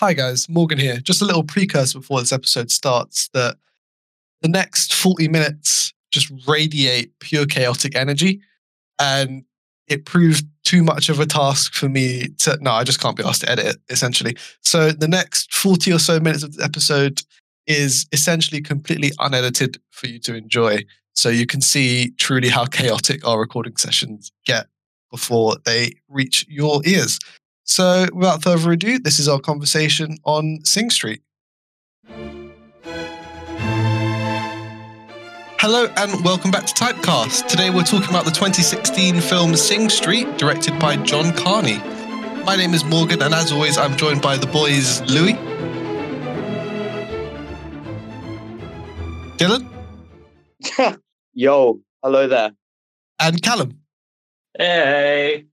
Hi guys, Morgan here. Just a little precursor before this episode starts that the next 40 minutes just radiate pure chaotic energy. And it proved too much of a task for me to no, I just can't be asked to edit it, essentially. So the next 40 or so minutes of the episode is essentially completely unedited for you to enjoy. So you can see truly how chaotic our recording sessions get before they reach your ears. So, without further ado, this is our conversation on Sing Street. Hello and welcome back to Typecast. Today we're talking about the 2016 film Sing Street, directed by John Carney. My name is Morgan, and as always, I'm joined by the boys Louis, Dylan, Yo, hello there. and Callum. Hey.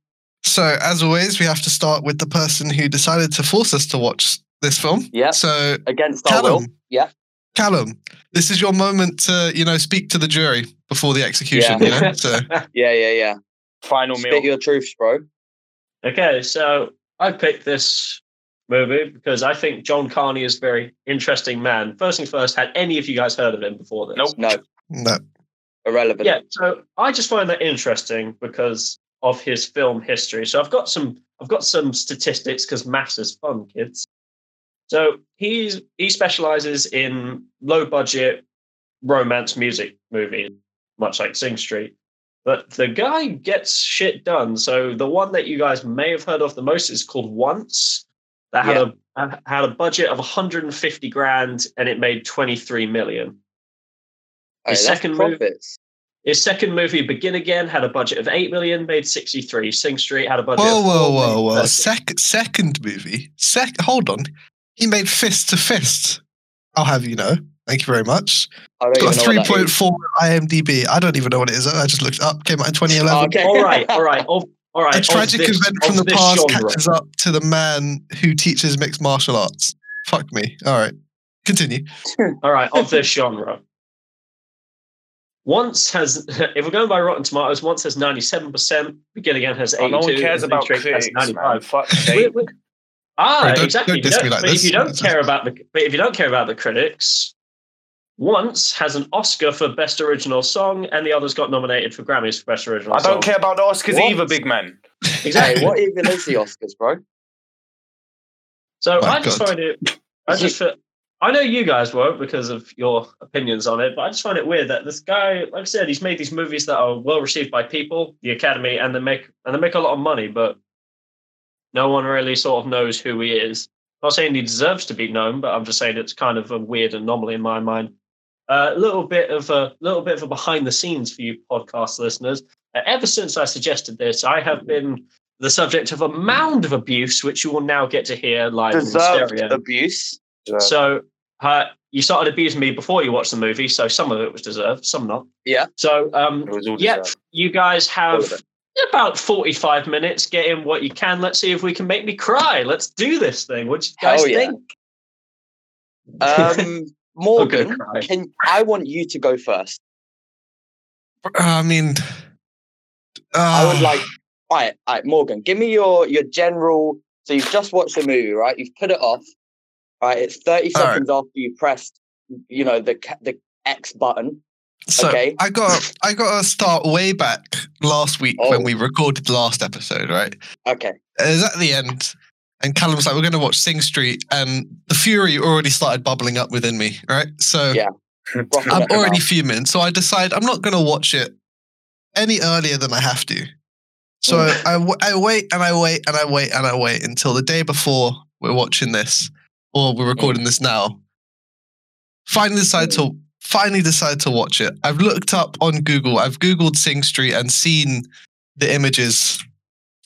So, as always, we have to start with the person who decided to force us to watch this film. Yeah. So, Against our will. Callum, Yeah. Callum, this is your moment to, you know, speak to the jury before the execution. Yeah. You know, so Yeah, yeah, yeah. Final meal. Spit your truths, bro. okay, so I picked this movie because I think John Carney is a very interesting man. First things first, had any of you guys heard of him before this? Nope. No, no. irrelevant. Yeah, so I just find that interesting because of his film history. So I've got some I've got some statistics because maths is fun, kids. So he's he specializes in low budget romance music movies, much like Sing Street. But the guy gets shit done. So the one that you guys may have heard of the most is called Once. That had a uh, had a budget of 150 grand and it made 23 million. His that's second movie- profits. His second movie, Begin Again, had a budget of 8 million, made 63. Sing Street had a budget Whoa, of whoa, whoa, million, whoa! 30. Second, second movie. Sec. Hold on. He made Fist to Fist. I'll have you know. Thank you very much. I don't Got a even know three what that point is. four IMDb. I don't even know what it is. I just looked it up. Came out in 2011. Okay. All right, all right, all, all right. A tragic this- event from the past genre. catches up to the man who teaches mixed martial arts. Fuck me. All right. Continue. All right, of this genre. Once has, if we're going by Rotten Tomatoes, once has 97%, Begin Again has 82. Oh, no one cares about Street has critics, man. Fuck's We- sake. Ah, Right, don't- exactly. don't If you don't- like but this. if you don't That's- care about the, but if you don't care about the critics, once has an Oscar for Best Original Song, and the others got nominated for Grammys for Best Original I Song. don't care about the Oscars What? either, big man. Exactly. Hey, what even is the Oscars, bro? So My I just find it. I just feel, I know you guys won't because of your opinions on it, but I just find it weird that this guy, like I said, he's made these movies that are well received by people, the Academy, and they make and they make a lot of money, but no one really sort of knows who he is. I'm not saying he deserves to be known, but I'm just saying it's kind of a weird anomaly in my mind. A little bit of a little bit of a behind the scenes for you podcast listeners. Uh, ever since I suggested this, I have been the subject of a mound of abuse, which you will now get to hear live in Deserved stereo. abuse. So uh, you started abusing me before you watched the movie, so some of it was deserved, some not. Yeah. So um, It was all yep, deserved. you guys have about forty-five minutes. Get in what you can. Let's see if we can make me cry. Let's do this thing. What do you guys yeah. think? Um, Morgan, can I want you to go first? I mean, I would uh, like. All right, all right, Morgan, give me your your general. So you've just watched the movie, right? You've put it off. Right, it's thirty All right. seconds after you pressed, you know, the the X button. So Okay. I got I got to start way back last week Oh. when we recorded the last episode, right? Okay. It was at the end, and Callum was like, "We're going to watch Sing Street," and the fury already started bubbling up within me, right? So Yeah. I'm already fuming. So I decide I'm not going to watch it any earlier than I have to. So I, I, I wait and I wait and I wait and I wait until the day before we're watching this or we're recording this now. Finally decide to mm. finally decide to watch it. I've looked up on Google. I've googled Sing Street and seen the images,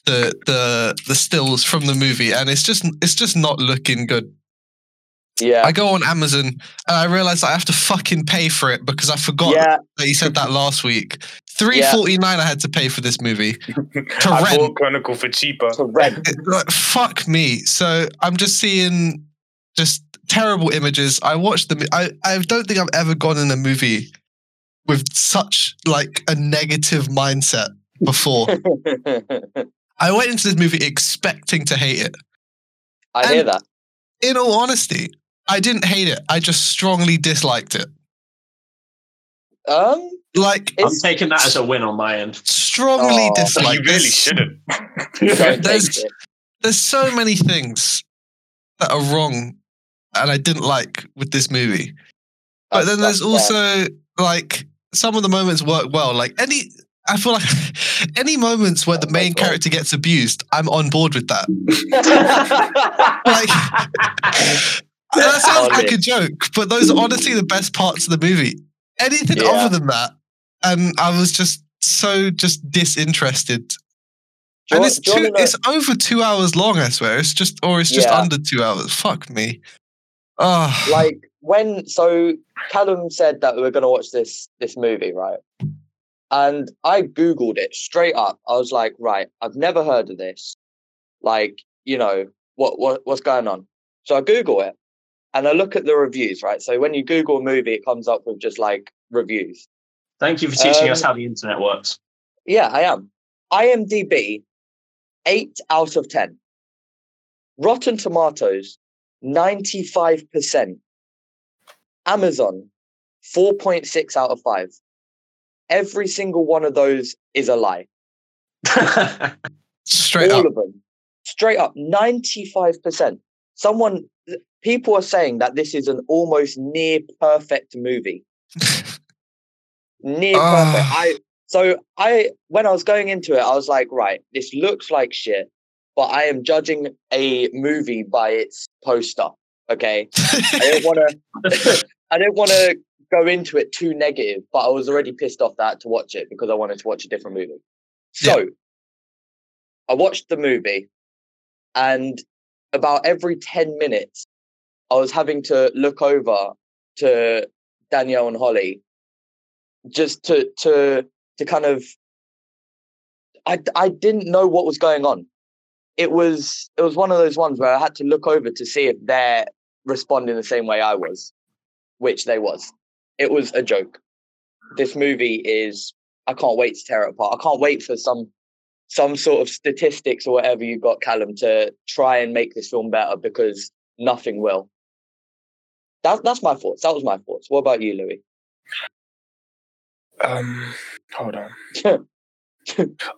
the the the stills from the movie, and it's just it's just not looking good. Yeah. I go on Amazon and I realize I have to fucking pay for it because I forgot yeah. that you said that last week. Three forty nine I had to pay for this movie. To I rent. bought Chronicle for cheaper. To rent. It- like, fuck me. So I'm just seeing just terrible images. I watched the. I I don't think I've ever gone in a movie with such like a negative mindset before. I went into this movie expecting to hate it. I hear that. in all honesty, I didn't hate it. I just strongly disliked it. Um, Like I'm taking that as a win on my end. strongly Oh. disliked. you really There's- shouldn't. There's- There's so many things that are wrong, and I didn't like with this movie. But That's- then there's fair. also like some of the moments work well. Like any, I feel like any moments where the main character gets abused, I'm on board with that. Like that sounds like a joke, but those are honestly the best parts of the movie. Anything Yeah. other than that, and I was just so just disinterested. And it's two, it's over two hours long. I swear, it's just or it's just Yeah. under two hours. Fuck me. Oh, like when so Callum said that we were going to watch this this movie, right? And I googled it straight up. I was like, right, I've never heard of this. Like, you know, what what what's going on? So I Google it, and I look at the reviews, right? So when you Google a movie, it comes up with just like reviews. Thank you for teaching Um, us how the internet works. Yeah, I am. IMDb, eight out of ten. Rotten Tomatoes, ninety-five percent. Amazon, four point six out of five. Every single one of those is a lie. straight All up. of them, straight up, ninety-five percent. Someone, people are saying that this is an almost near perfect movie. near perfect. I so I when I was going into it, I was like, right, this looks like shit, but I am judging a movie by its poster. Okay, I don't want to. I don't want to go into it too negative, but I was already pissed off that to watch it because I wanted to watch a different movie. So I watched the movie, and about every ten minutes, I was having to look over to Danielle and Holly just to to to kind of I I didn't know what was going on. It was it was one of those ones where I had to look over to see if they're responding the same way I was, which they was. It was a joke. This movie is I can't wait to tear it apart. I can't wait for some some sort of statistics or whatever you got, Callum, to try and make this film better because nothing will. That, that's my thoughts. That was my thoughts. What about you, Louis? Um, hold on.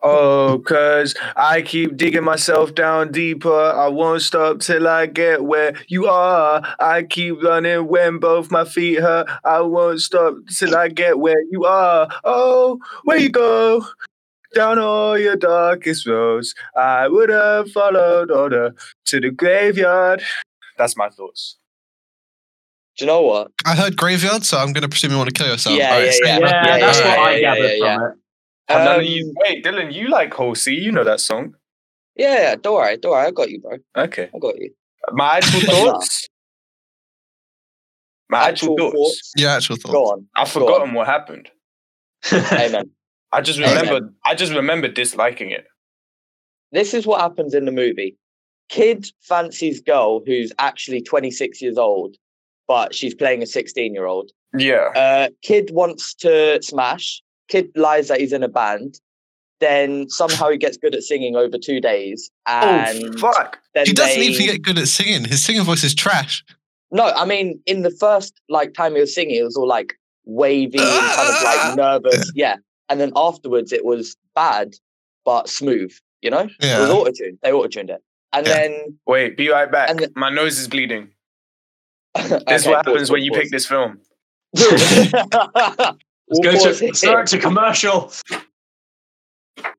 oh, cause I keep digging myself down deeper. I won't stop till I get where you are. I keep running when both my feet hurt. I won't stop till I get where you are. Oh, where you go? Down all your darkest roads. I would have followed order to the graveyard. That's my thoughts. Do you know what? I heard graveyard, so I'm going to presume you want to kill yourself. Yeah, All right, yeah, yeah. yeah, yeah, that's yeah, what I yeah, gathered yeah, from it. Have none of Um, you, wait, Dylan, you like Halsey. You know that song. Yeah, yeah, don't worry, don't worry. I got you, bro. Okay. I got you. My actual thoughts. My actual, thoughts. Your actual thoughts. Go on. I've Go on. what happened. Amen. I just Amen. remember. I just remember disliking it. this is what happens in the movie. Kid fancies girl who's actually 26 years old, but she's playing a 16 year old. Yeah. Uh, kid wants to smash. Kid lies that he's in a band. Then somehow he gets good at singing over two days, oh, and oh fuck! then He doesn't they... even get good at singing. His singing voice is trash. No, I mean in the first like time he was singing, it was all like wavy and kind of like nervous. Yeah, and then afterwards it was bad but smooth. You know, it was Yeah. auto tuned. They auto tuned it, and Yeah. then Wait, be right back. And the- My nose is bleeding. This Okay, is what pause, happens when pause, you pause. pick this film. Let's We'll go pause to here. start to commercial.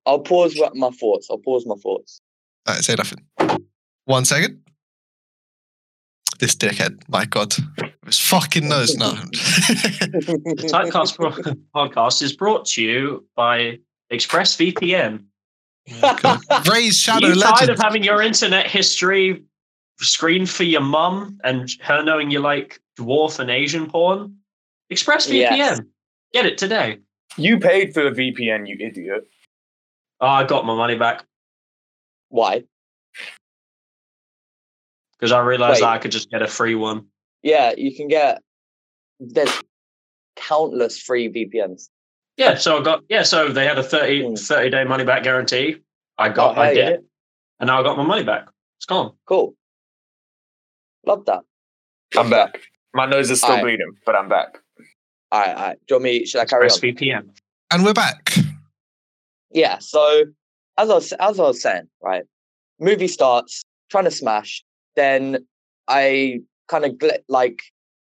I'll pause my thoughts. I'll pause my thoughts. All right, say nothing. One second. This dickhead, my God. His fucking nose. No. The Typecast Pro- podcast is brought to you by ExpressVPN. Ray's Shadow you tired of having your internet history screened for your mum and her knowing you like dwarf and Asian porn? ExpressVPN. Yes. Get it today. You paid for the VPN, you idiot. Oh, I got my money back Why? because I realized Wait. I could just get a free one. Yeah, you can get there's countless free VPNs. Yeah, so I got yeah, so they had a 30, Hmm. 30 day money back guarantee. I got Oh, I hell did yeah. it. And now I got my money back. It's gone. Cool. Love that. I'm back. My nose is still Alright. bleeding, but I'm back. All right, all right. Do you want me? Should I carry on? ExpressVPN. And we're back. Yeah. So as I was as I was saying, right, movie starts trying to smash. Then I kind of gl- like,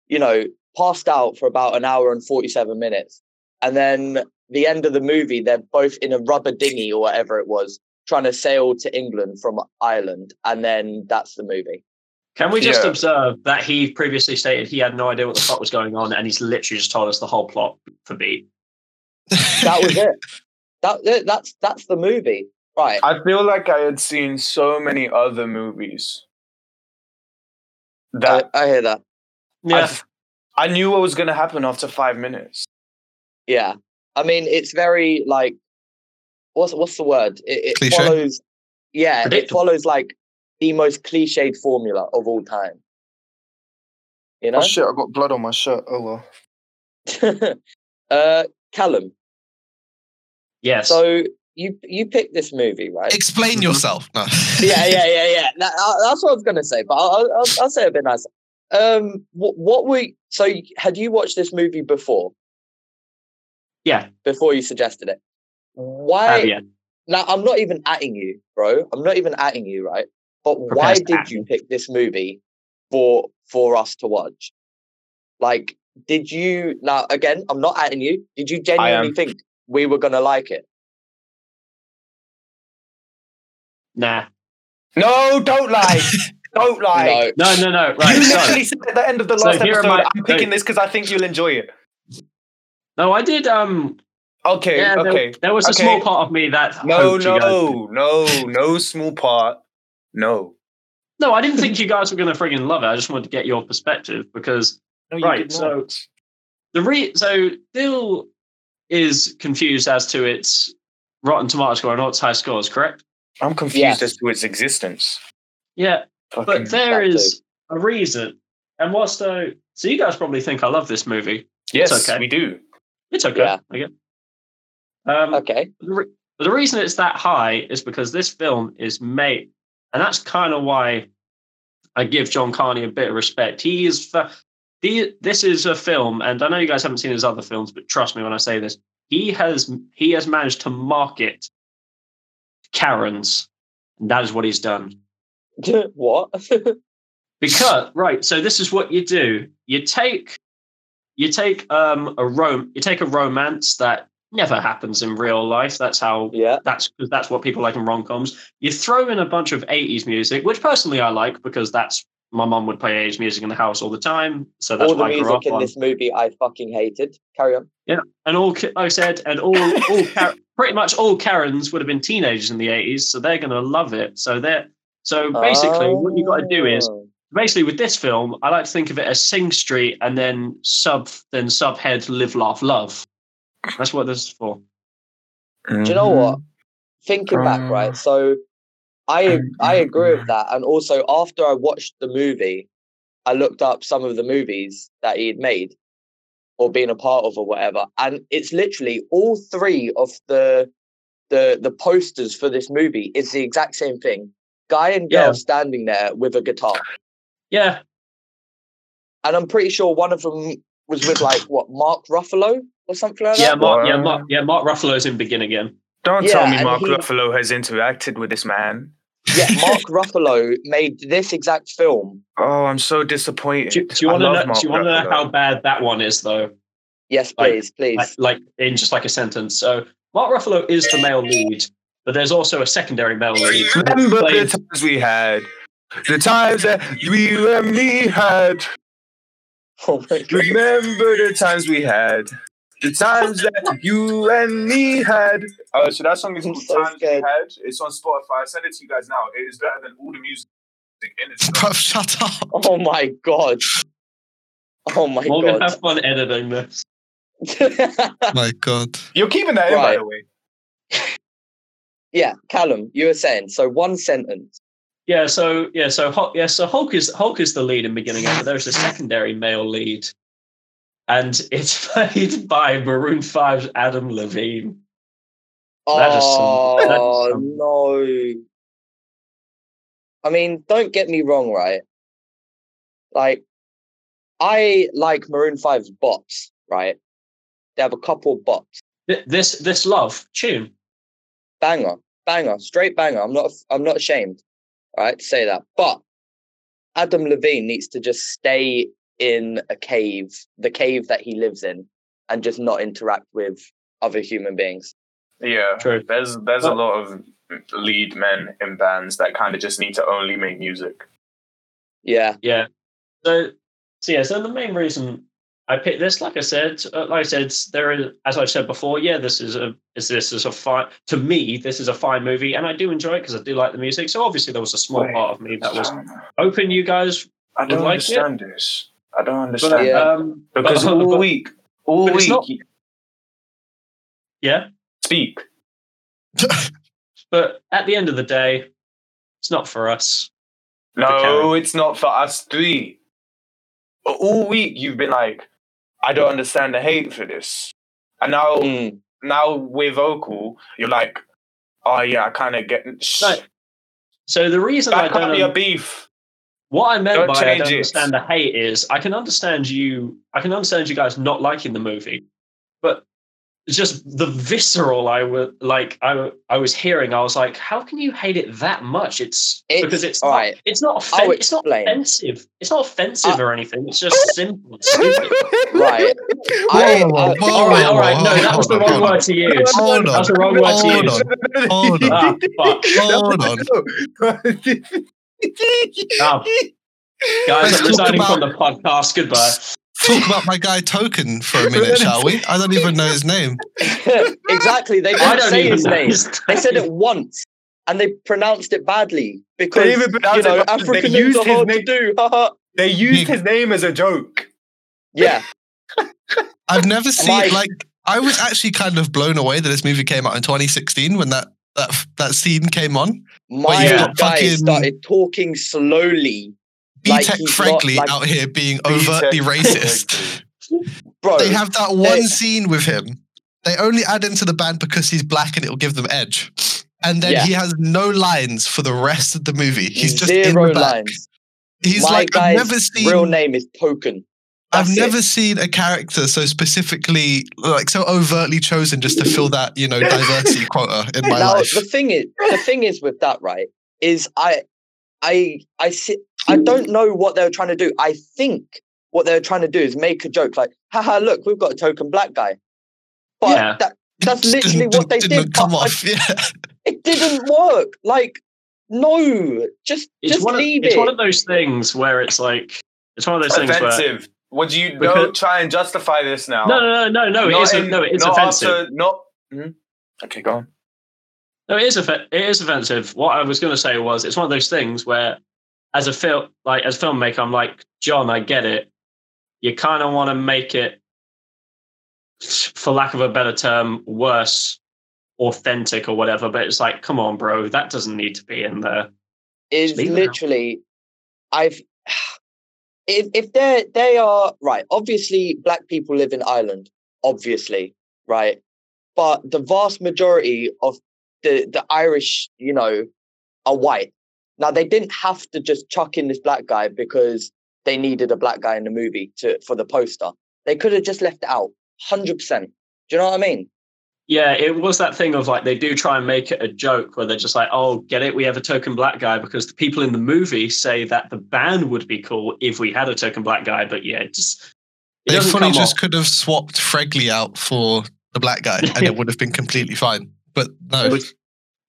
you know, passed out for about an hour and forty seven minutes, and then the end of the movie, they're both in a rubber dinghy or whatever it was, trying to sail to England from Ireland, and then that's the movie. Can we just Yeah. observe that he previously stated he had no idea what the fuck was going on, and he's literally just told us the whole plot for beat. That was it. That that- that's that's the movie, right? I feel like I had seen so many other movies that I hear that. Yeah, I, I knew what was going to happen after five minutes. Yeah, I mean, it's very like, what's what's the word? It, it follows. Yeah, it follows like the most cliched formula of all time. You know, Oh shit! I got blood on my shirt. Oh well. uh, Callum. yes. So you you picked this movie, right? Explain yourself. No. yeah, yeah, yeah, yeah. That, uh, that's what I was gonna say, but I'll, I'll, I'll- I'll say it a bit nicer. Um, what, what were so? Had you watched this movie before? Yeah. Before you suggested it, why? Have you? Now, I'm not even atting you, bro. I'm not even atting you, right? But why did at you pick this movie for for us to watch? Like, did you now again, I'm not atting you. Did you genuinely am. think we were gonna like it? Nah. No, don't lie. don't lie. no. No, no, no. You Right. So, literally said at the end of the so last here are episode, my- I'm picking this because I think you'll enjoy it. no, I did. Um. Okay, Yeah. Okay. there was a okay. small part of me that. No, hoped you guys no, no, no small part. No. No, I didn't think you guys were going to friggin' love it. I just wanted to get your perspective because no you Right, so- the re so Dill is confused as to its Rotten Tomato score and not its high scores, correct? I'm confused Yes. as to its existence. Yeah, Fucking- but there is that is a reason. And what's the so you guys probably think I love this movie. yes, okay. we do. It's okay. Yeah. I get. Um, Okay. the, re- the reason it's that high is because this film is made, and that's kind of why I give John Carney a bit of respect. He is, the, this is a film, and I know you guys haven't seen his other films, but trust me when I say this, he has he has managed to market Karens, and that is what he's done. what? Because right, so this is what you do. You take you take um a rom you take a romance that never happens in real life. That's how yeah. that's that's what people like in rom coms. You throw in a bunch of 80s music, which personally I like because that's my mom would play 80s music in the house all the time. So that's All the what I grew music in on. this movie I fucking hated. Carry on. Yeah, and all I said, and all all pretty much all Karens would have been teenagers in the 80s, so they're gonna love it. So they're so basically what you gotta do is Oh. basically with this film, I like to think of it as Sing Street and then sub then subhead Live Laugh Love. That's what this is for. Do you know what? Thinking back, Uh, right? So I um, I agree with that. And also after I watched the movie, I looked up some of the movies that he had made or been a part of or whatever. And it's literally all three of the the the posters for this movie is the exact same thing. Guy and girl Yeah. standing there with a guitar. Yeah, And I'm pretty sure one of them was with like what Mark Ruffalo or something like yeah, that. Mark, yeah, Wow. Mark, yeah, Mark Ruffalo's in Begin Again. Don't Yeah, tell me Mark he- Ruffalo has interacted with this man. Yeah, Mark Ruffalo made this exact film. Oh, I'm so disappointed. Do, do you want to know? Do you want to know how bad that one is, though? Yes, Like- please, please. Like, like in just like a sentence. So Mark Ruffalo is the male lead, but there's also a secondary male lead. who Remember the times we had. The times that you and me had. oh my God. Remember the times we had. The times that you and me had. Uh, so that song is called so Times scared. We Had. It's on Spotify. I send it to you guys now. It is better than all the music in it. Bruv, shut up. Oh my god. Oh my Morgan, god. have fun editing this. My God. You're keeping that in, by the way. yeah, Callum, you were saying so one sentence. Yeah, so yeah, so Hulk, yeah, so Hulk is Hulk is the lead in beginning, but there's a secondary male lead, and it's played by Maroon 5's Adam Levine. That is some- Oh some- no. I mean, don't get me wrong, right? Like, I like Maroon 5's bots, right? They have a couple of bots. This this love tune. Banger, banger, straight banger. I'm not I'm not ashamed, all right, to say that. But Adam Levine needs to just stay in a cave, the cave that he lives in, and just not interact with other human beings. Yeah, True. there's there's a lot of lead men in bands that kind of just need to only make music. Yeah. Yeah. So so yeah. So the main reason I picked this, like I said, uh, like I said, there is, as I said before, yeah, this is a is this is a fine to me. This is a fine movie, and I do enjoy it because I do like the music. So obviously there was a small Wait, part of me that was hoping you guys I don't like it. understand this. I don't But, understand Yeah. um, because but- all but- week, all week, not- yeah. speak. But at the end of the day, it's not for us. No, it's not for us three. All week you've been like, I don't understand the hate for this, and now Mm. now we're vocal. You're like, oh yeah, I kind of get. No, So the reason I can't don't be a beef. What I meant Don't by I don't it. understand the hate is I can understand you I can understand you guys not liking the movie, but it's just the visceral I was like I I was hearing. I was like, how can you hate it that much? It's, It's- because it's not, right. it's not offen- it's not offensive. It's not offensive Uh, or anything. It's just simple. and stupid. Right. Whoa, I- whoa, I- whoa, all right, all right. No, that was the wrong word to use. Hold That was the wrong word to Hold use. on. Hold on. Ah, fuck. Hold on. Guys, Let's I'm talk resigning from about- the podcast. Goodbye. Talk about my guy Token for a minute, shall we? I don't even know his name. exactly. They didn't don't say his name. his They said it once, and they pronounced it badly because They even pronounced you it know badly. They African names used are his hard to name- do. They used his name as a joke. yeah, I've never seen Mike. like I was actually kind of blown away that this movie came out in 2016 when that that that scene came on. my guy fucking- started talking slowly, B Like, frankly not, like- out here being overtly racist. bro. They have that one scene with him. They only add him to the band because he's black and it'll give them edge. And then Yeah. he has no lines for the rest of the movie. He's just in the back. lines. He's My like I've never seen real name is Token. I've That's it. never seen a character so specifically like so overtly chosen just to fill that, you know, diversity quota in my now life. the thing is, the thing is with that, right? Is I, I, I see. I don't know what they were trying to do. I think what they were trying to do is make a joke like, haha, look, we've got a token black guy. But Yeah. that, that's literally what they didn't did. come but I- off. Yeah. it didn't work. Like, no, just It's just one of, leave it's one of those things where it's like it's one of those things where Offensive. Would you Because- don't try and justify this now? no no no no no it Not no it's offensive after- not. Hmm? Okay, go on. no it is offe- it is offensive what I was going to say was it's one of those things where as a film like as a filmmaker I'm like John I get it you kind of want to make it for lack of a better term worse authentic or whatever but it's like come on bro that doesn't need to be in there is leave it literally I've if if they they are right, obviously black people live in Ireland, obviously, right? But the vast majority of the the Irish, you know, are white. Now they didn't have to just chuck in this black guy because they needed a black guy in the movie to for the poster. They could have just left it out. Hundred percent. Do you know what I mean? Yeah, it was that thing of like they do try and make it a joke where they're just like, "Oh, get it? We have a token black guy because the people in the movie say that the band would be cool if we had a token black guy." But yeah, it just it They fully just off. could have swapped Fregley out for the black guy and it would have been completely fine. But no. Was-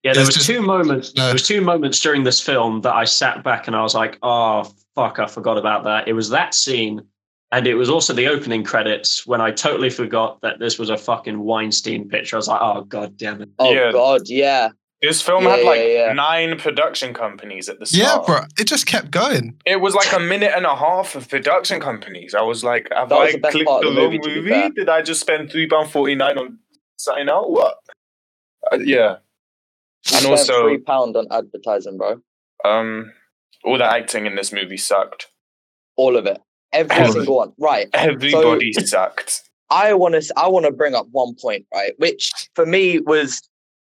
Yeah, there was just- two moments. No. There was two moments during this film that I sat back and I was like, "Oh fuck, I forgot about that." It was that scene, and it was also the opening credits when I totally forgot that this was a fucking Weinstein picture. I was like, "Oh god damn it!" Oh Yeah. god, yeah. This film Yeah, had like yeah, yeah. nine production companies at the start. yeah, start. bro. It just kept going. It was like a minute and a half of production companies. I was like, have That I the best clicked the the wrong movie, to movie? Did I just spend three pound forty nine on sign out? What? Uh, yeah. We And spent also- three pound on advertising, bro. Um, all the acting in this movie sucked. All of it. Every All of single one. Right. Everybody sucked. I want to I want to bring up one point, right, which for me was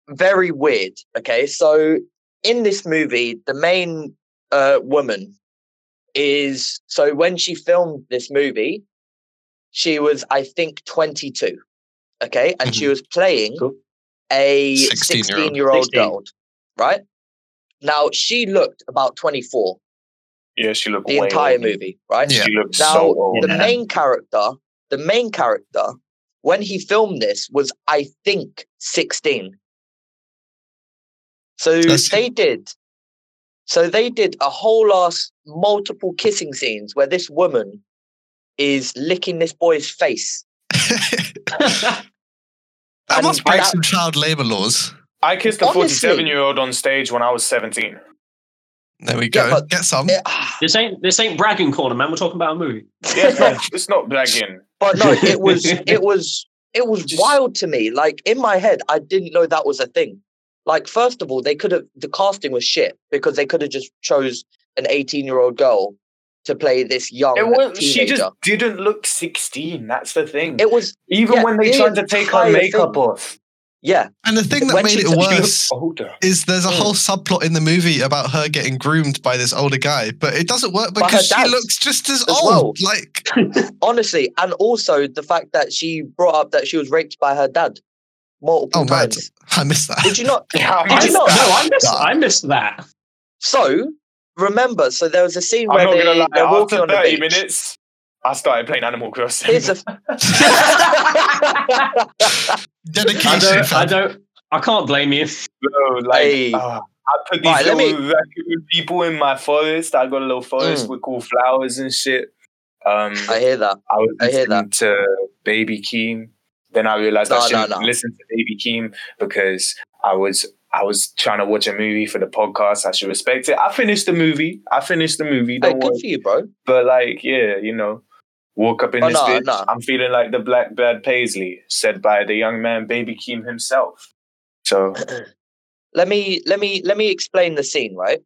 very weird. Okay, so in this movie, the main uh, woman is so when she filmed this movie, she was, I think, 22. Okay. And she was playing Cool. a 16-year-old. 16 year old girl, right? Now, she looked about 24 Yeah, she looked the way entire old. movie, right? Yeah. She looked Now, so old. the Yeah. main character, the main character, when he filmed this, was I think 16. So That's- they did. So they did a whole ass multiple kissing scenes where this woman is licking this boy's face. that And must break that- some child labor laws. I kissed a 47 year old on stage when I was 17. There we Yeah, go. but- Get some. Eh, ah, this ain't this ain't bragging corner, man. We're talking about a movie. Yeah, it's not, it's not bragging. but no, it was it was it was Just- wild to me. Like in my head, I didn't know that was a thing. Like first of all, they could have the casting was shit because they could have just chose an 18 year old girl to play this young It was, she just didn't look 16. That's the thing. It was Even yeah, when they tried to take her makeup thing. off, yeah, And the thing that When made it said she she worse is there's a Mm. whole subplot in the movie about her getting groomed by this older guy, but it doesn't work because she looks just as, as old. well. Like, honestly, and also the fact that she brought up that she was raped by her dad multiple Oh, mad. times. I missed that. Did you not? Yeah, I Did you missed not- No, that. I missed I missed that. So remember, so there was a scene I'm where not they, lie, they're walking After on the 30 beach. minutes, I started playing Animal Crossing. Here's a I Dedication. don't. I don't. I can't blame you. Bro, like, Hey. uh, I put these Right, little raccoon people in my forest. I got a little forest Mm. with cool flowers and shit. Um, I hear that. I was I hear that. to Baby Keem. Then I realized I No, no, shouldn't no. listen to Baby Keem because I was I was trying to watch a movie for the podcast. I should respect it. I finished the movie. I finished the movie. Don't good worry. for you, bro. But like, yeah, you know, woke up in Oh, this no, bitch. no. I'm feeling like the Black Bird Paisley, said by the young man Baby Keem himself. So let me let me let me explain the scene, right?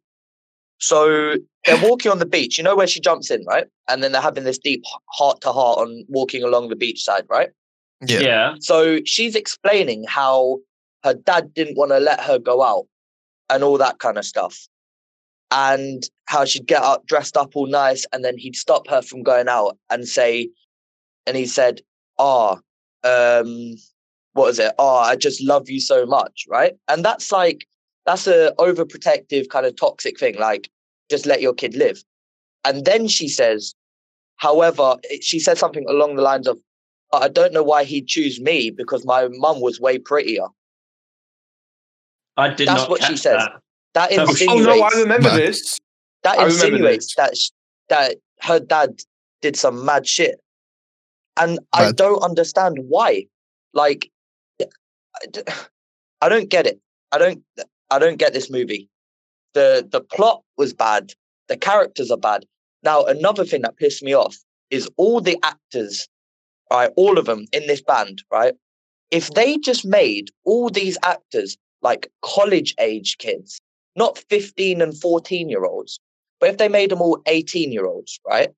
So they're walking on the beach. You know where she jumps in, right? And then they're having this deep heart to heart on walking along the beach side, right? Yeah. Yeah. So she's explaining how her dad didn't want to let her go out and all that kind of stuff. And how she'd get up dressed up all nice and then he'd stop her from going out and say, and he said, Ah, um, what is it? Oh, I just love you so much, right? And that's like that's a overprotective kind of toxic thing, like just let your kid live. And then she says, however, she said something along the lines of, I don't know why he'd choose me because my mum was way prettier. I did That's not what she says. that. That Oh, oh, insinuates oh no, I remember this. that I remember insinuates this. that sh- that her dad did some mad shit, and I don't understand why. Like, I don't get it. I don't. I don't get this movie. the The plot was bad. The characters are bad. Now, another thing that pissed me off is all the actors, right? All of them in this band, right? If they just made all these actors like college age kids, not 15 and 14 year olds, but if they made them all 18 year olds, right?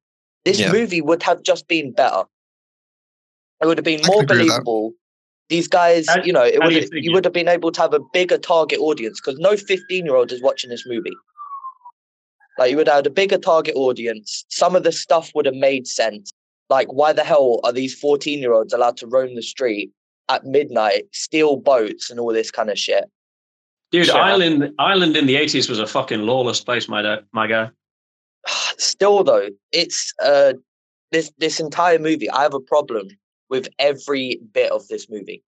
This Yeah. movie would have just been better. It would have been I more can agree with that. believable. These guys, How- you know, it would you have, you would have been able to have a bigger target audience because no 15 year old is watching this movie. Like you would have had a bigger target audience. Some of the stuff would have made sense. Like, why the hell are these 14 year olds allowed to roam the street at midnight, steal boats, and all this kind of shit? Dude, Shut up. Ireland, Ireland in the eighties was a fucking lawless place, my da- my guy. Still, though, it's uh, this this entire movie. I have a problem with every bit of this movie.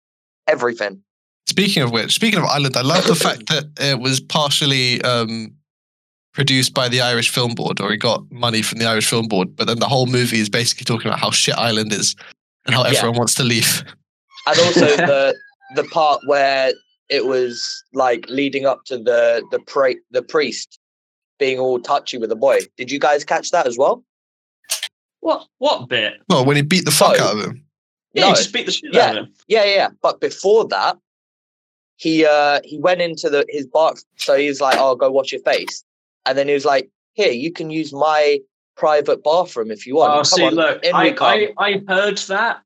Everything. Speaking of which, speaking of Ireland, I love the fact that it was partially um, produced by the Irish Film Board, or he got money from the Irish Film Board. But then the whole movie is basically talking about how shit Ireland is and how Yeah. everyone wants to leave. and also the the part where it was like leading up to the the pri- the priest being all touchy with the boy. Did you guys catch that as well? What what bit? Well, when he beat the fuck So- out of him. Yeah, No. he just beat the shit Yeah. out of him. Yeah, yeah, yeah. But before that, he uh he went into the his bar. So he was like, "Oh, go wash your face," and then he was like, "Here, you can use my private bathroom if you want." Oh, Come see, on, look, I. I, I heard that.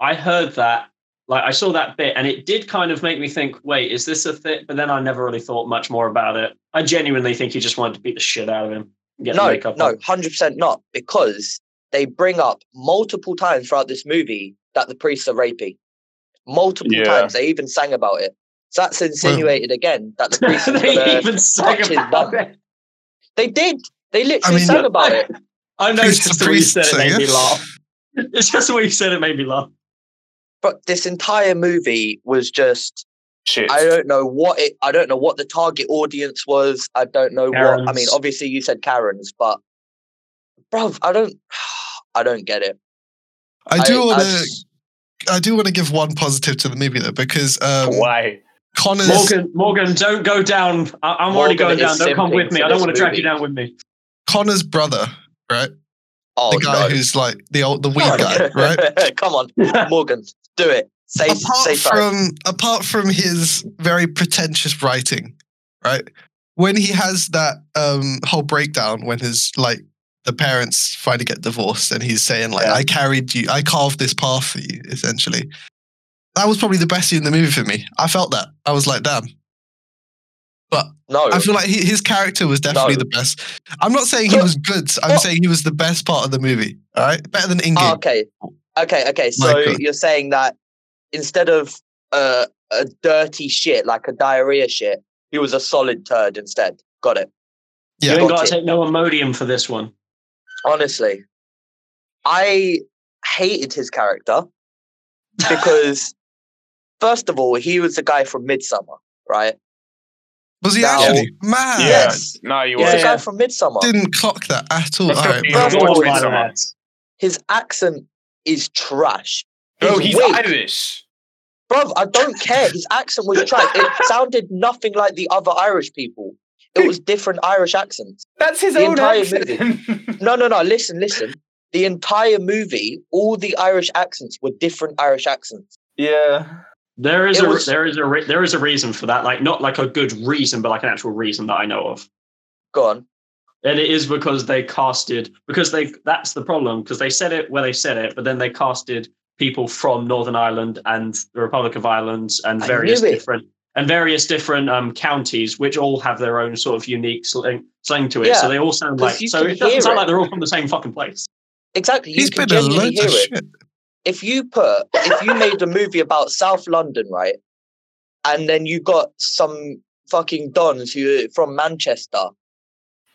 I heard that. Like, I saw that bit, and it did kind of make me think, wait, is this a thing? But then I never really thought much more about it. I genuinely think he just wanted to beat the shit out of him. get no, no, hundred percent not, because they bring up multiple times throughout this movie that the priests are rapey. Multiple Yeah. times. They even sang about it. So that's insinuated again that the priests they gonna. even sang about bum. it. They did. They literally mean, sang about it. I Priest noticed to the way you said it made me laugh. It's just the way you said it made me laugh. But this entire movie was just Shit. I don't know what it I don't know what the target audience was. I don't know what I mean, obviously you said Karens, but bruv, I don't I don't get it. I do want to. I do want to give one positive to the movie though, because um, Why? Conor's Morgan, Morgan, don't go down. I, I'm already going down. Don't come with me. I don't want to drag you down with me. Conor's brother, right? Oh the guy no. who's like the old the weed Oh, guy, right? Come on, Morgan, do it. Say apart say from apart from his very pretentious writing, right? When he has that um whole breakdown when his like the parents finally get divorced and he's saying like Yeah. I carried you, I carved this path for you, essentially. That was probably the best scene in the movie for me. I felt that. I was like, damn. No, I feel like he, his character was definitely No. the best. I'm not saying he was good. I'm What? saying he was the best part of the movie. All right, better than in Oh, okay. Okay, okay. So God. you're saying that instead of uh, a dirty shit, like a diarrhea shit, he was a solid turd instead. Got it. Yeah. you ain't Got got to take no Imodium for this one. Honestly, I hated his character because, first of all, he was the guy from Midsommar, right? Was he Now- actually? Man, Yeah. Yes. No, you He's Yeah, the weren't. guy from Midsommar. didn't clock that at all. That's All not right, even bro. First of watch all, Midsommar. His accent is trash. Bro, His he's wig- Irish. Bruv, I don't care. His accent was trash. It sounded nothing like the other Irish people. It was different Irish accents. That's his The own entire accent. No, no, no. Listen, listen. The entire movie, all the Irish accents were different Irish accents. yeah. There is It a was- there is a re- there is a reason for that. Like not like a good reason, but like an actual reason that I know of. Go on. And it is because they casted because they that's the problem because they said it where they said it, but then they casted people from Northern Ireland and the Republic of Ireland and various different and various different um, counties, which all have their own sort of unique slang, slang to it. Yeah, So they all sound like so it doesn't sound it. like they're all from the same fucking place. Exactly. You He's can been in genuinely loads hear of shit. If you put, if you made a movie about South London, right, and then you got some fucking dons who are from Manchester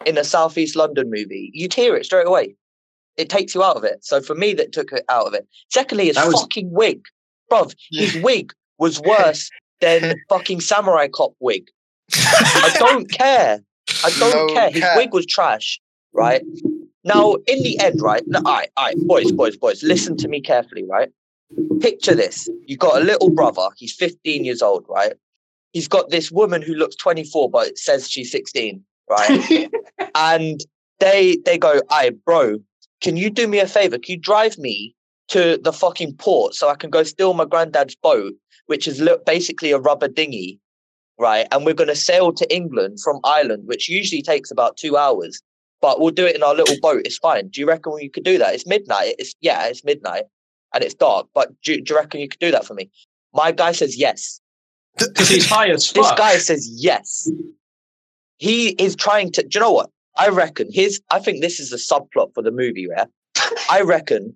in a Southeast London movie, you'd hear it straight away. It takes you out of it. So for me, that took it out of it. Secondly, his was- fucking wig, bruv. His wig was worse than fucking Samurai Cop wig. I don't care. I don't No care. His wig was trash, right? Now, in the end, right? No, all right, all right, boys, boys, boys, listen to me carefully, right? Picture this. You've got a little brother. He's 15 years old, right? He's got this woman who looks 24, but it says she's 16, right? and they they go, "Aye, bro, can you do me a favor? Can you drive me to the fucking port so I can go steal my granddad's boat, which is li- basically a rubber dinghy, right? And we're gonna sail to England from Ireland, which usually takes about two hours, but we'll do it in our little boat. It's fine. Do you reckon you could do that? It's midnight. It's yeah, it's midnight and it's dark, but do, do you reckon you could do that for me? My guy says yes. Because he's high as This guy says yes. He is trying to. Do you know what? I reckon his. I think this is the subplot for the movie. Yeah, I reckon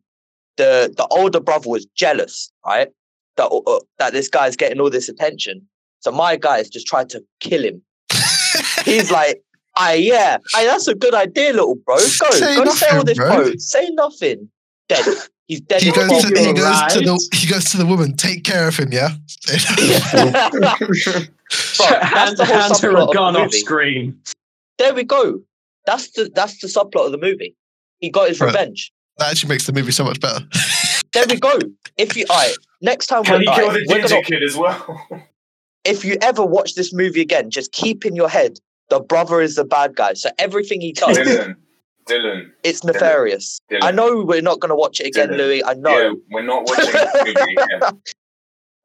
the the older brother was jealous, right? That uh, that this guy's getting all this attention. So my guy guy's just tried to kill him. He's like, "Ah, yeah, aye, that's a good idea, little bro. Go, Say go sail nothing, this bro." boat. Say nothing." Dead. He's dead. he goes, to, he goes to the he goes to the woman. Take care of him, yeah. Bro, that's Hand, the whole hand her a of gun off movie. screen. There we go. That's the that's the subplot of the movie. He got his Right. revenge. that actually makes the movie so much better. There we go. If you all right, next time Can we're, he all kill the we're ginger gonna, kid as well? if you ever watch this movie again, just keep in your head the brother is the bad guy. So everything he does, Dylan. Dylan. it's nefarious. Dylan. I know we're not going to watch it again, Dylan. Louis. I know, Yeah, we're not watching this movie again.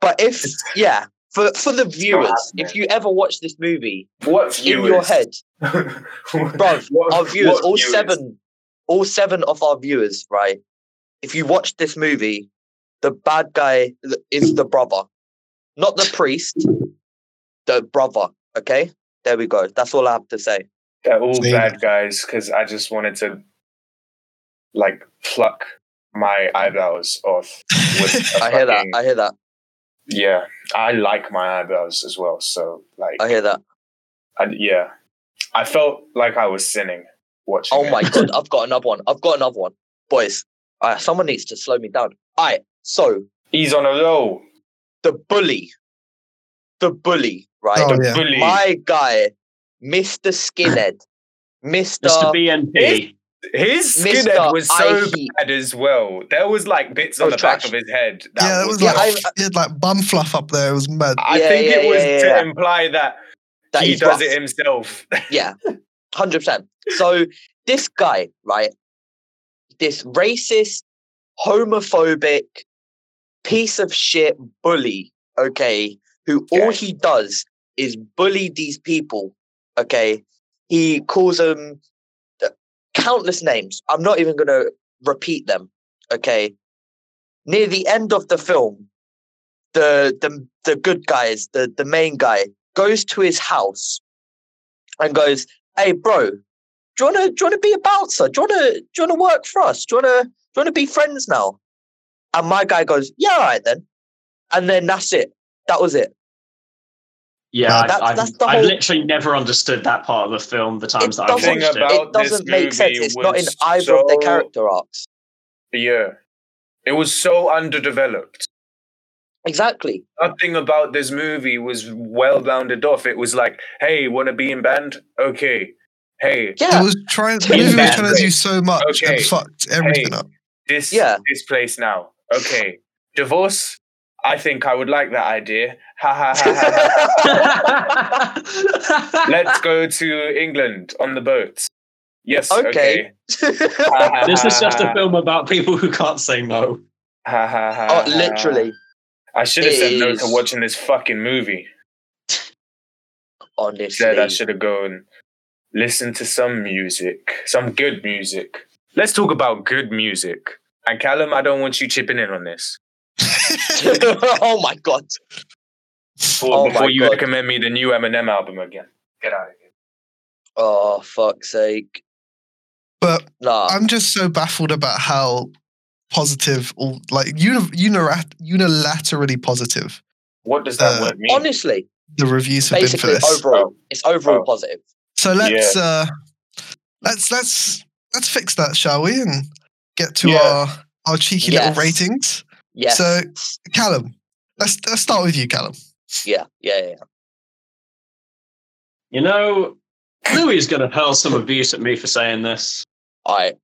but if yeah, for for the viewers, if you ever watch this movie What viewers? in your head, Bro, Bruv, our viewers, all seven, all seven of our viewers, right? If you watch this movie, the bad guy is the brother, not the priest, the brother. Okay, there we go. That's all I have to say. They're all Same. bad guys because I just wanted to like pluck my eyebrows off. With a I hear that. I hear that. yeah, I like my eyebrows as well. So like, I hear that. I, yeah, I felt like I was sinning watching. Oh it. my god, I've got another one. I've got another one, boys. Uh, someone needs to slow me down. All right, so He's on a roll. the bully, the bully, right? Oh, yeah. bully. My guy, Mister Skinhead, Mister. Mr. BNP. His Mr. skinhead was so I Heat. bad as well. There was like bits on the back of his head. yeah, it was Yeah, like I- he had like bum fluff up there. It was mad. I Yeah, think yeah, it was yeah, to yeah. imply that, that he does rough. it himself. Yeah, hundred percent. So this guy, right? This racist, homophobic piece of shit bully. Okay, who all he does is bullied these people. Okay, he calls them countless names. I'm not even gonna repeat them. Okay, near the end of the film, the the the good guys, the the main guy, goes to his house and goes, "Hey, bro, do you wanna do you wanna be a bouncer? Do you wanna do you wanna work for us? Do you wanna do you wanna be friends now?" And my guy goes, "Yeah, all right then." And then that's it. That was it. Yeah, I, That's- I've, that's the I've whole- literally never understood that part of the film. The times that I've watched Thing it. it doesn't make sense. It's not in was either of their character arcs. Yeah. It was so underdeveloped. Exactly. Nothing about this movie was well rounded off. It was like, hey, want to be in band? Okay. Hey, Yeah. It was trying. The movie was trying to do so much Okay. and fucked everything Hey. up. this Yeah. this place now. Okay. Divorce? I think I would like that idea. Ha ha ha ha. ha. Let's go to England on the boat. Yes. Okay. Okay. Ha, ha, this is ha, just a film about people who can't say no. ha, ha, ha, oh, ha. literally. I should have said no to watching this fucking movie. Honestly. Said I should have gone listen to some music, some good music. Let's talk about good music. And Callum, I don't want you chipping in on this. oh my god. Before, Oh before my you God. recommend me the new Eminem album again. Get out of here. Oh fuck's sake. But Nah. I'm just so baffled about how positive, all like uni- unilat- unilaterally positive, What does that Uh, word mean? Honestly, the reviews have been for this. overall, it's overall Oh. positive. So let's uh let's let's let's fix that, shall we? And get to Yeah. our our cheeky Yes. little ratings. Yes. So Callum, let's let's start with you, Callum. yeah, yeah, yeah. You know, Louis is going to hurl some abuse at me for saying this. All right.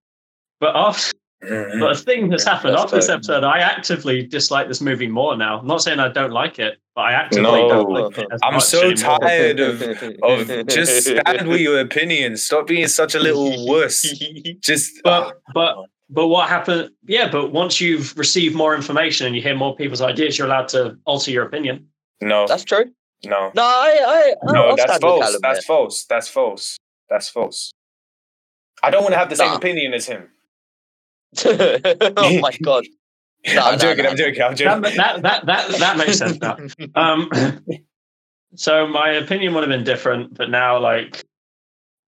But after, Mhm. but a thing that's happened Let's after this episode. I actively dislike this movie more now. I'm not saying I don't like it, but I actively No. don't like it. As I'm so anymore. tired of of just stand with your opinions. Stop being such a little wuss. Just But but but what happened? Yeah, but once you've received more information and you hear more people's ideas, you're allowed to alter your opinion. no, That's true. no, No, I, I, no. I'll That's false. That's false. That's false. That's false. I don't want to have the same Nah. opinion as him. oh my god. Nah, I'm nah, joking. nah. I'm joking. I'm That joking. that that that, that makes sense now. Um, so my opinion would have been different, but now like.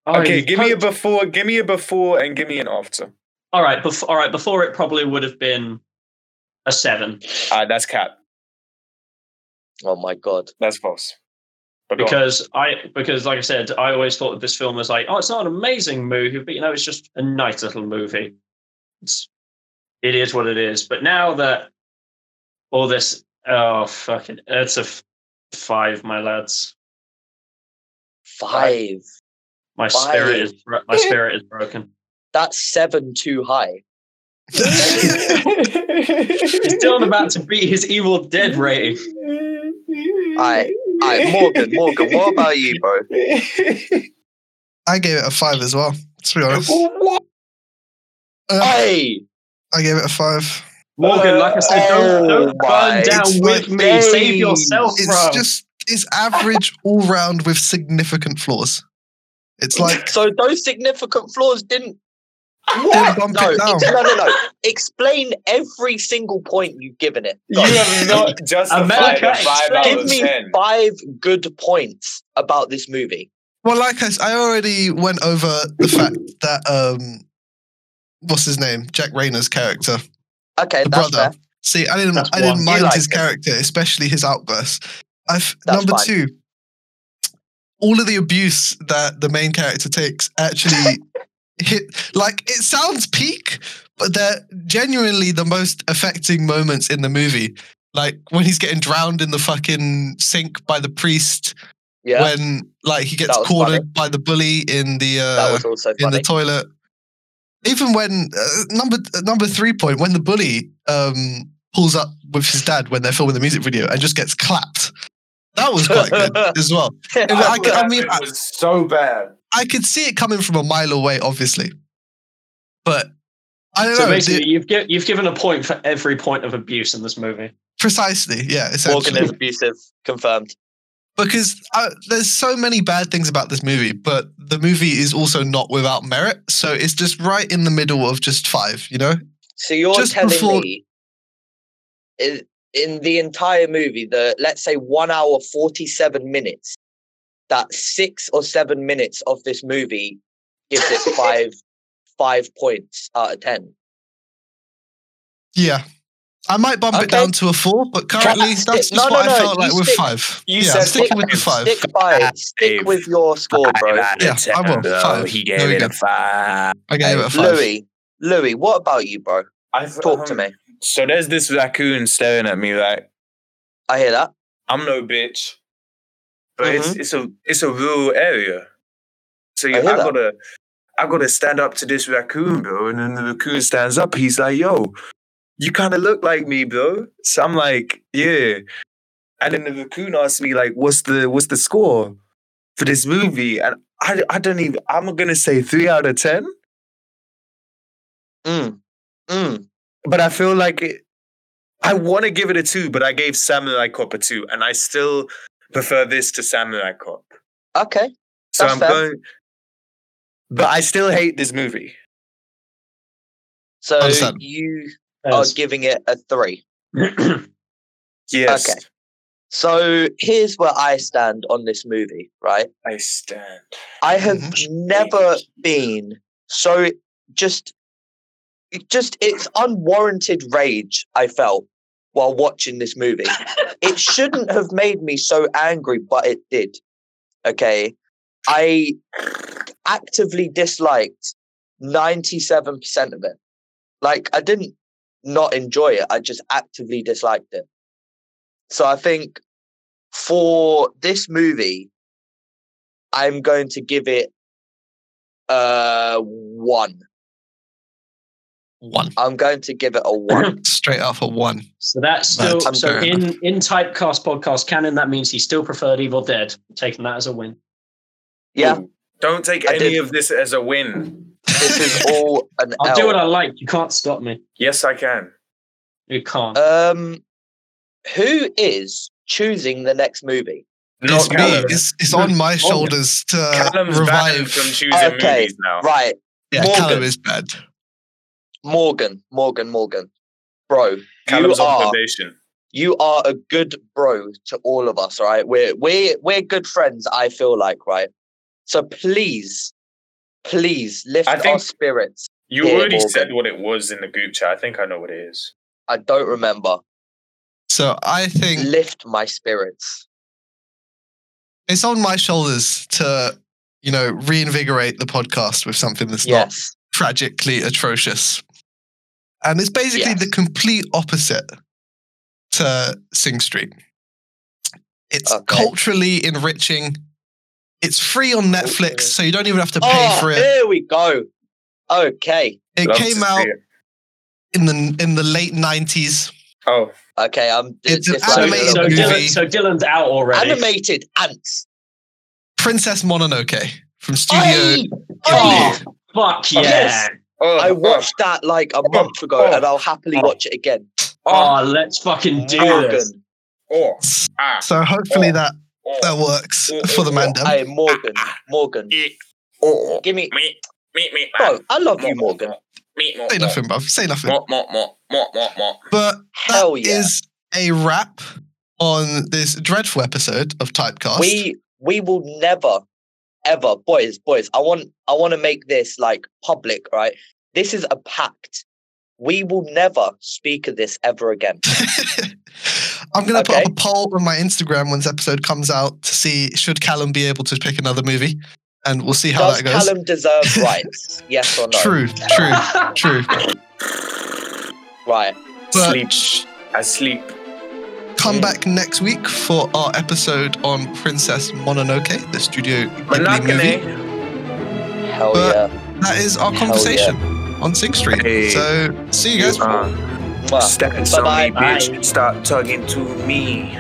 oh, okay, you've give me a before. Give me a before and give me an after. All right, before all right, before it probably would have been a seven Uh, that's cat. Oh my god. That's false. But go on. because I because like I said, I always thought that this film was like, oh, it's not an amazing movie, but you know, it's just a nice little movie. It's it is what it is. But now that all this, oh fuck it, it's a f- five, my lads. Five. My spirit is my spirit is broken. That's seven too high. He's still about to beat his Evil Dead rating. Alright, alright, Morgan, Morgan, what about you, bro? I gave it a five as well. To be honest, What? Uh, Hey, I gave it a five. Morgan, like I said, don't, Oh don't my burn down It's with like me. Save yourself, It's bro. just it's average all round with significant flaws. It's like so those significant flaws didn't. Didn't no, it down. ex- no, no, no. Explain every single point you've given it. You have not justified America a five out Give of me ten. five good points about this movie. Well, like I, I already went over the fact that um, what's his name, Jack Reynor's character, Okay, the that's brother. fair. See, I didn't, That's I didn't one. Mind liked his it. character, especially his outbursts. I've That's number fine. two. All of the abuse that the main character takes actually hit. Like it sounds peak, but they're genuinely the most affecting moments in the movie. Like when he's getting drowned in the fucking sink by the priest. Yeah, When like he gets cornered funny. by the bully in the uh, that was also in the toilet. Even when uh, number uh, number three point when the bully um, pulls up with his dad when they're filming the music video and just gets clapped, that was quite good as well. I, I, could- I mean, it was so bad. I could see it coming from a mile away, obviously, but I don't So know. basically, the- you've gi- you've given a point for every point of abuse in this movie. precisely, yeah, Morgan is abusive. Confirmed. because uh, there's so many bad things about this movie, but the movie is also not without merit. So it's just right in the middle of just five, you know? So you're Just telling before- me in, in the entire movie, the let's say one hour forty seven minutes, that six or seven minutes of this movie gives it five five points out of ten. Yeah. I might bump it down to a four, but currently Stick- that's just no, no, what I no, felt you like with five. you yeah, said I'm sticking five. with the five. Stick by. Stick with your score, bro. Yeah, I will. Five. He There gave we it go. a five. I gave it a five. Louis, Louis, what about you, bro? I've, Talk to um, me. So there's this raccoon staring at me like I hear that. I'm no bitch, but it's Mm-hmm. it's a it's a rural area. So I yeah, hear I that. gotta I gotta stand up to this raccoon, bro. And then the raccoon stands up. He's like, "Yo, you kind of look like me, bro." So I'm like, "Yeah." And then the raccoon asks me like, "What's the what's the score for this movie?" And I I don't even. I'm gonna say three out of ten. Mm. Mm. But I feel like it, I want to give it a two, but I gave Samurai Cop a two, and I still prefer this to Samurai Cop. Okay. So That's I'm fair. going, but I still hate this movie. So Understand. you are As- giving it a three. Yes, Okay. So here's where I stand on this movie, right? I stand. I have Mhm. never been so just it just it's unwarranted rage I felt while watching this movie. it shouldn't have made me so angry, but it did. Okay. I actively disliked 97% of it. Like I didn't not enjoy it, I just actively disliked it. So I think for this movie, I'm going to give it uh one. One. I'm going to give it a one. Straight off a one. so that's still That's so fair in in typecast podcast canon. That means he still preferred Evil Dead. Taking that as a win. yeah, Ooh, Don't take I any did. of this as a win. this is all an I'll L. do what I like. You can't stop me. Yes, I can. You can't. um, who is choosing the next movie? Not it's me. It's, it's on my shoulders to Callum's banned revive. from choosing Okay, movies now. Right, Yeah, Morgan. Callum is bad. Morgan, Morgan, Morgan, bro. Callum's you are probation. you are a good bro to all of us, right? We're we're we're good friends. I feel like, right? So please, please lift I our spirits. You Yeah, already Morgan. said what it was in the group chat. I think I know what it is. I don't remember. So I think Lift my spirits. it's on my shoulders to, you know, reinvigorate the podcast with something that's not tragically atrocious. And it's basically Yes. the complete opposite to Sing Street. It's Okay. culturally enriching. It's free on oh, Netflix, Okay. so you don't even have to pay Oh, for it. here we go. Okay. It Love came out it. in the in the late nineties. Oh, Okay. I'm It's an disliking so, it a animated so, movie. Dylan, so Dylan's out already. Animated ants. Princess Mononoke from Studio Aye! Oh, Fuck yeah! Yes. Oh, I oh, watched that like a month ago, oh, and I'll happily oh. watch it again. Oh, let's fucking do Morgan. this. oh, ah, So hopefully Oh. that oh, that works Oh, for the oh, mandem. Hey, Morgan. Morgan. eh, oh, Give me. me, me, me, Bro, I love you, Morgan. Me, mo, Say nothing, bruv. Say nothing. mo, mo, mo, mo, mo, mo. But Hell that yeah. is a wrap on this dreadful episode of Typecast. We we will never, ever, boys, boys. I want I want to make this like public, right? This is a pact. We will never speak of this ever again. I'm gonna put up a poll on my Instagram when this episode comes out to see should Callum be able to pick another movie, and we'll see how Does that goes. Callum deserve rights? yes or no? True, true, true. Right. But Sleep. I sleep. Come back next week for our episode on Princess Mononoke, the Studio Ghibli movie. Hell But- yeah. That is our conversation on Sing Street. Hey. So see you guys. Uh, on me, Bye-bye. bitch. Stop talking to me.